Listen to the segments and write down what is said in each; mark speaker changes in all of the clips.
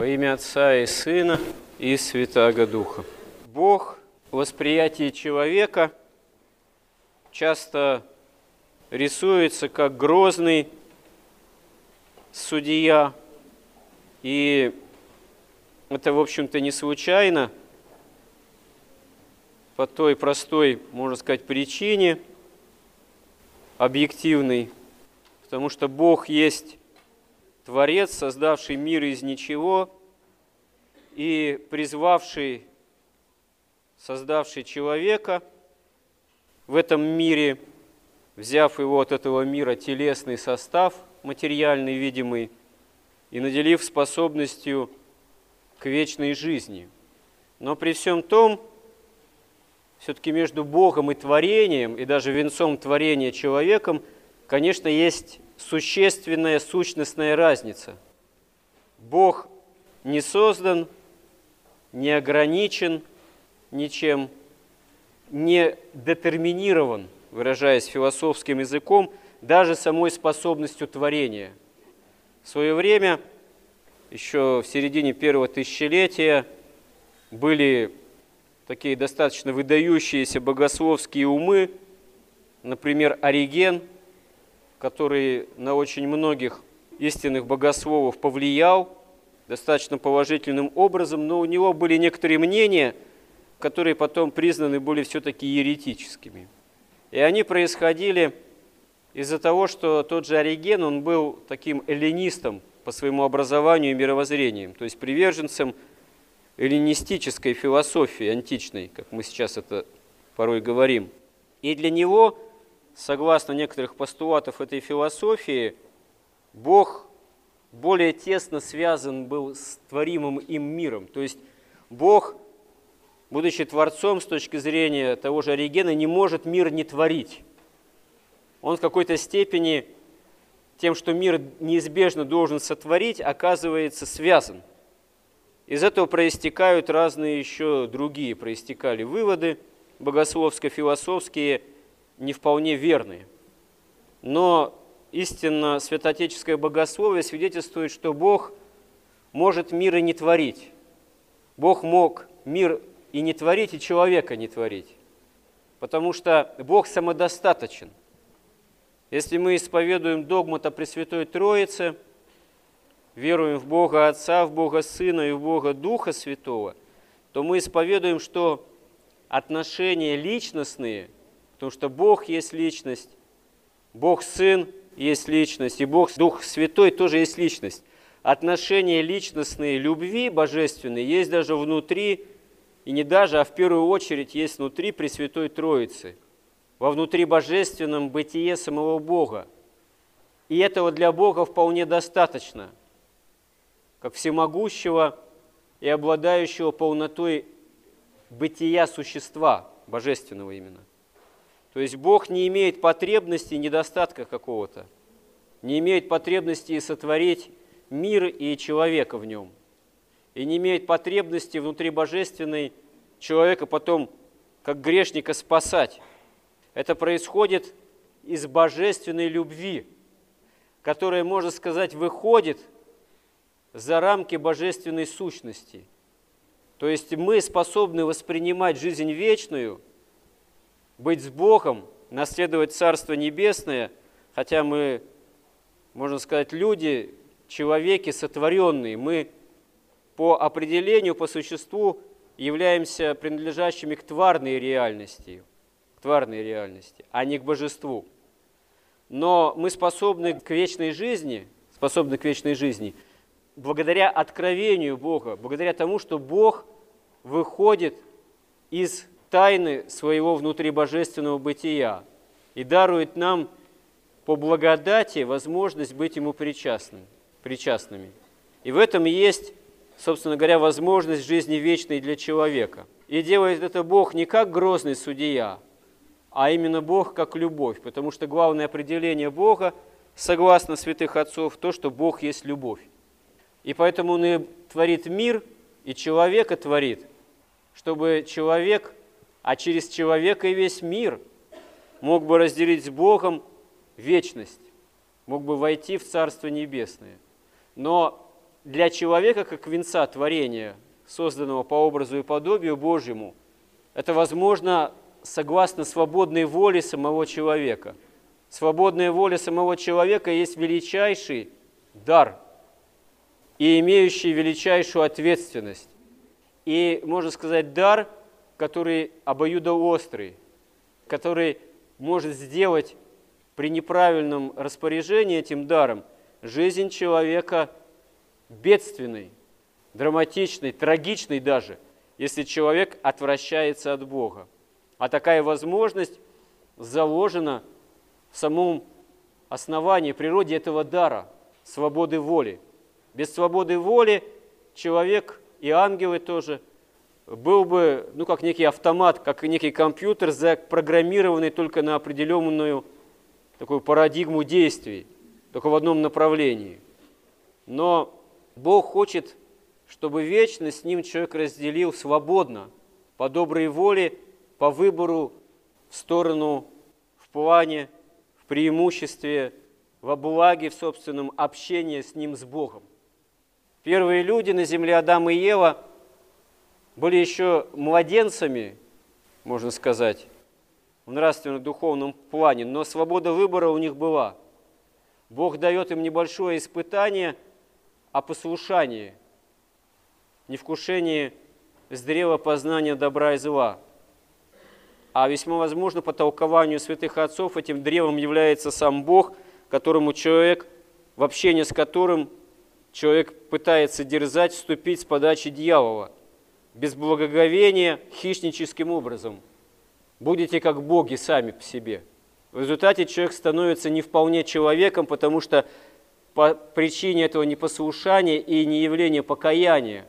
Speaker 1: Во имя Отца и Сына и Святаго Духа. Бог в восприятии человека часто рисуется как грозный судья, и это, в общем-то, не случайно, по той простой, можно сказать, причине, объективной, потому что Бог есть Творец, создавший мир из ничего и призвавший, создавший человека в этом мире, взяв его от этого мира телесный состав, материальный, видимый, и наделив способностью к вечной жизни. Но при всем том, все-таки между Богом и творением, и даже венцом творения человеком, конечно, есть существенная сущностная разница. Бог не создан, не ограничен ничем, не детерминирован, выражаясь философским языком, даже самой способностью творения. В свое время, еще в середине первого тысячелетия, были такие достаточно выдающиеся богословские умы, например, Ориген – который на очень многих истинных богословов повлиял достаточно положительным образом, но у него были некоторые мнения, которые потом признаны были все-таки еретическими. И они происходили из-за того, что тот же Ориген, он был таким эллинистом по своему образованию и мировоззрением, то есть приверженцем эллинистической философии античной, как мы сейчас это порой говорим. И для него согласно некоторых постулатов этой философии, Бог более тесно связан был с творимым им миром. То есть Бог, будучи Творцом с точки зрения того же Оригена, не может мир не творить. Он в какой-то степени тем, что мир неизбежно должен сотворить, оказывается связан. Из этого проистекают разные еще другие, проистекали выводы богословско-философские – не вполне верные. Но истинно святоотеческое богословие свидетельствует, что Бог может мир и не творить. Бог мог мир и не творить, и человека не творить. Потому что Бог самодостаточен. Если мы исповедуем догмат о Пресвятой Троице, веруем в Бога Отца, в Бога Сына и в Бога Духа Святого, то мы исповедуем, что отношения личностные – Потому что Бог есть личность, Бог Сын есть личность, и Бог Дух Святой тоже есть личность. Отношения личностные любви божественной есть даже внутри, и не даже, а в первую очередь есть внутри Пресвятой Троицы, во внутри божественном бытие самого Бога. И этого для Бога вполне достаточно, как всемогущего и обладающего полнотой бытия существа, божественного именно. То есть Бог не имеет потребности, недостатка какого-то, не имеет потребности сотворить мир и человека в нем, и не имеет потребности внутри божественной человека потом, как грешника, спасать. Это происходит из божественной любви, которая, можно сказать, выходит за рамки божественной сущности. То есть мы способны воспринимать жизнь вечную – быть с Богом, наследовать Царство Небесное, хотя мы, можно сказать, люди, человеки сотворенные, мы по определению, по существу являемся принадлежащими к тварной реальности, к тварной реальности, а не к божеству. Но мы способны к вечной жизни, способны к вечной жизни благодаря откровению Бога, благодаря тому, что Бог выходит из тайны своего внутрибожественного бытия и дарует нам по благодати возможность быть Ему причастным, причастными. И в этом есть, собственно говоря, возможность жизни вечной для человека. И делает это Бог не как грозный судья, а именно Бог как любовь, потому что главное определение Бога, согласно святых отцов, то, что Бог есть любовь. И поэтому Он и творит мир, и человека творит, чтобы человек – а через человека и весь мир мог бы разделить с Богом вечность, мог бы войти в Царство Небесное. Но для человека, как венца творения, созданного по образу и подобию Божьему, это возможно согласно свободной воле самого человека. Свободная воля самого человека есть величайший дар и имеющий величайшую ответственность. И, можно сказать, дар, который обоюдоострый, который может сделать при неправильном распоряжении этим даром жизнь человека бедственной, драматичной, трагичной даже, если человек отвращается от Бога. А такая возможность заложена в самом основании, природе этого дара, свободы воли. Без свободы воли человек и ангелы тоже был бы, ну, как некий автомат, как некий компьютер, запрограммированный только на определенную такую парадигму действий, только в одном направлении. Но Бог хочет, чтобы вечно с Ним человек разделил свободно, по доброй воле по выбору в сторону, в плане, в преимуществе, во благе в собственном общении с Ним, с Богом. Первые люди на земле, Адам и Ева, были еще младенцами, можно сказать, в нравственно-духовном плане, но свобода выбора у них была. Бог дает им небольшое испытание о послушании, невкушении с древа познания добра и зла – а весьма возможно по толкованию святых отцов этим древом является сам Бог, которому человек, в общении с которым человек пытается дерзать, вступить с подачи дьявола, без благоговения, хищническим образом. Будете как боги сами по себе. В результате человек становится не вполне человеком, потому что по причине этого непослушания и неявления покаяния,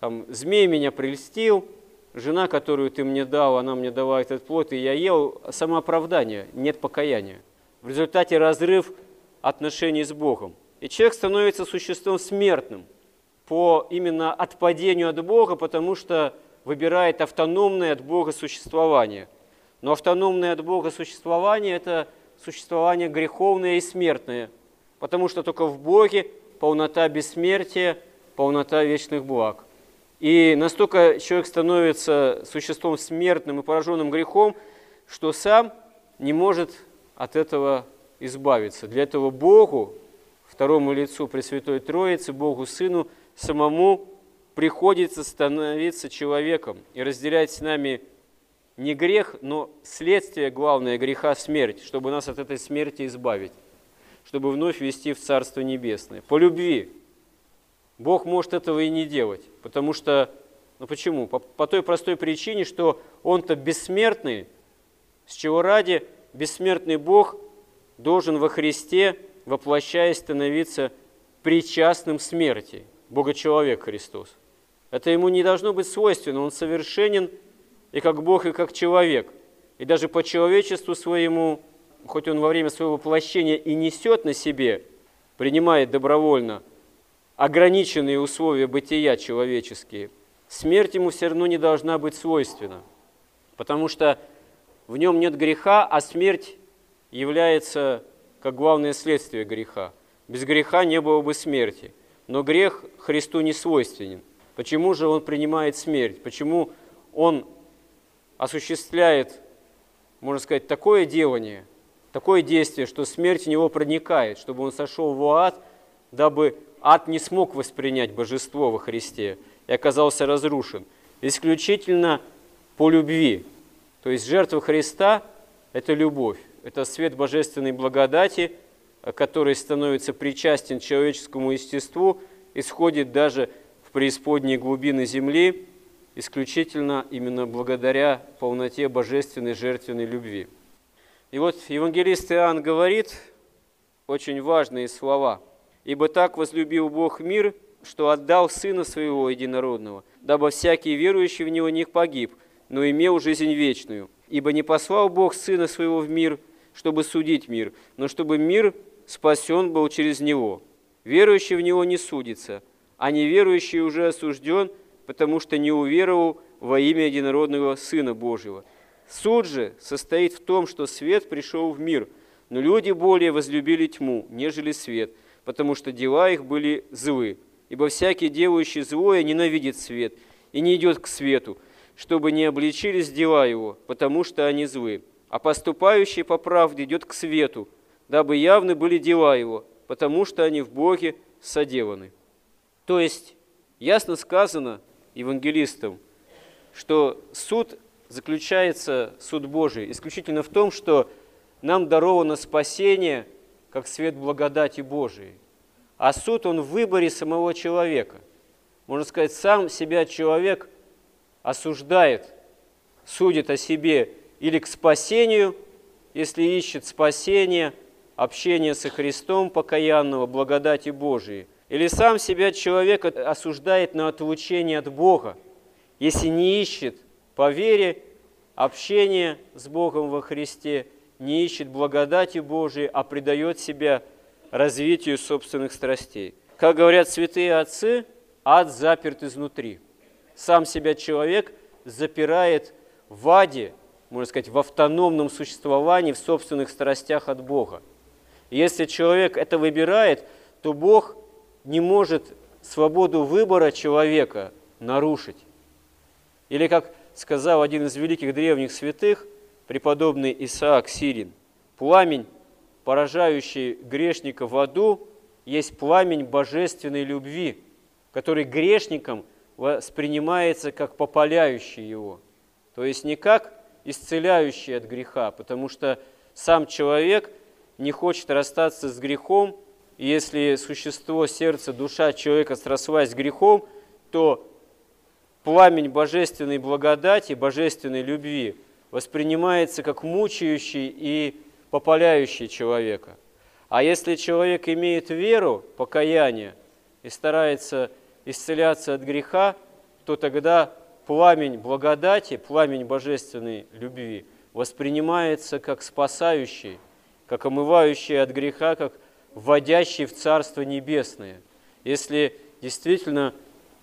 Speaker 1: там, змей меня прельстил – жена, которую ты мне дал, она мне дала этот плод, и я ел, самооправдание, нет покаяния. В результате разрыв отношений с Богом. И человек становится существом смертным по именно отпадению от Бога, потому что выбирает автономное от Бога существование. Но автономное от Бога существование – это существование греховное и смертное, потому что только в Боге полнота бессмертия, полнота вечных благ. И настолько человек становится существом смертным и пораженным грехом, что сам не может от этого избавиться. Для этого Богу, второму лицу Пресвятой Троицы, Богу Сыну, самому приходится становиться человеком и разделять с нами не грех, но следствие главное греха – смерть, чтобы нас от этой смерти избавить, чтобы вновь ввести в Царство Небесное. По любви, Бог может этого и не делать, потому что, ну почему? По, по той простой причине, что Он-то бессмертный, с чего ради бессмертный Бог должен во Христе, воплощаясь, становиться причастным смерти, Бога-человек Христос. Это ему не должно быть свойственно, он совершенен и как Бог, и как человек. И даже по человечеству своему, хоть он во время своего воплощения и несет на себе, принимает добровольно ограниченные условия бытия человеческие, смерть ему все равно не должна быть свойственна, потому что в нем нет греха, а смерть является как главное следствие греха. Без греха не было бы смерти. Но грех Христу не свойственен. Почему же Он принимает смерть? Почему Он осуществляет, можно сказать, такое делание, такое действие, что смерть в Него проникает, чтобы Он сошел в ад, дабы ад не смог воспринять божество во Христе и оказался разрушен. Исключительно по любви. То есть жертва Христа – это любовь, это свет божественной благодати, который становится причастен человеческому естеству, исходит даже в преисподние глубины земли, исключительно именно благодаря полноте божественной жертвенной любви. И вот евангелист Иоанн говорит очень важные слова – Ибо так возлюбил Бог мир, что отдал Сына Своего Единородного, дабы всякий верующий в Него не погиб, но имел жизнь вечную. Ибо не послал Бог Сына Своего в мир, чтобы судить мир, но чтобы мир спасен был через Него. Верующий в Него не судится, а неверующий уже осужден, потому что не уверовал во имя Единородного Сына Божьего. Суд же состоит в том, что свет пришел в мир, но люди более возлюбили тьму, нежели свет – потому что дела их были злы. ибо всякий, делающий злое, ненавидит свет и не идет к свету, чтобы не обличились дела его, потому что они злы. А поступающий по правде идет к свету, дабы явны были дела его, потому что они в Боге соделаны. То есть, ясно сказано евангелистам, что суд заключается, суд Божий, исключительно в том, что нам даровано спасение, как свет благодати Божией. А суд, он в выборе самого человека. Можно сказать, сам себя человек осуждает, судит о себе или к спасению, если ищет спасение, общение со Христом покаянного, благодати Божией, или сам себя человек осуждает на отлучение от Бога, если не ищет по вере общение с Богом во Христе – не ищет благодати Божией, а предает себя развитию собственных страстей. Как говорят святые отцы, ад заперт изнутри. Сам себя человек запирает в аде, можно сказать, в автономном существовании, в собственных страстях от Бога. Если человек это выбирает, то Бог не может свободу выбора человека нарушить. Или, как сказал один из великих древних святых – преподобный Исаак Сирин. Пламень, поражающий грешника в аду, есть пламень божественной любви, который грешником воспринимается как попаляющий его. То есть не как исцеляющий от греха, потому что сам человек не хочет расстаться с грехом, если существо, сердце, душа человека срослась с грехом, то пламень божественной благодати, божественной любви – воспринимается как мучающий и попаляющий человека. А если человек имеет веру, покаяние и старается исцеляться от греха, то тогда пламень благодати, пламень божественной любви воспринимается как спасающий, как омывающий от греха, как вводящий в Царство Небесное. Если действительно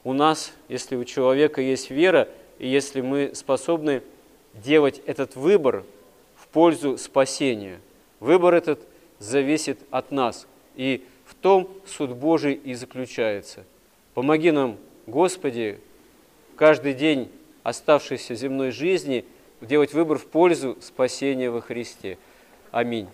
Speaker 1: у нас, если у человека есть вера, и если мы способны делать этот выбор в пользу спасения. Выбор этот зависит от нас. И в том суд Божий и заключается. Помоги нам, Господи, каждый день оставшейся земной жизни делать выбор в пользу спасения во Христе. Аминь.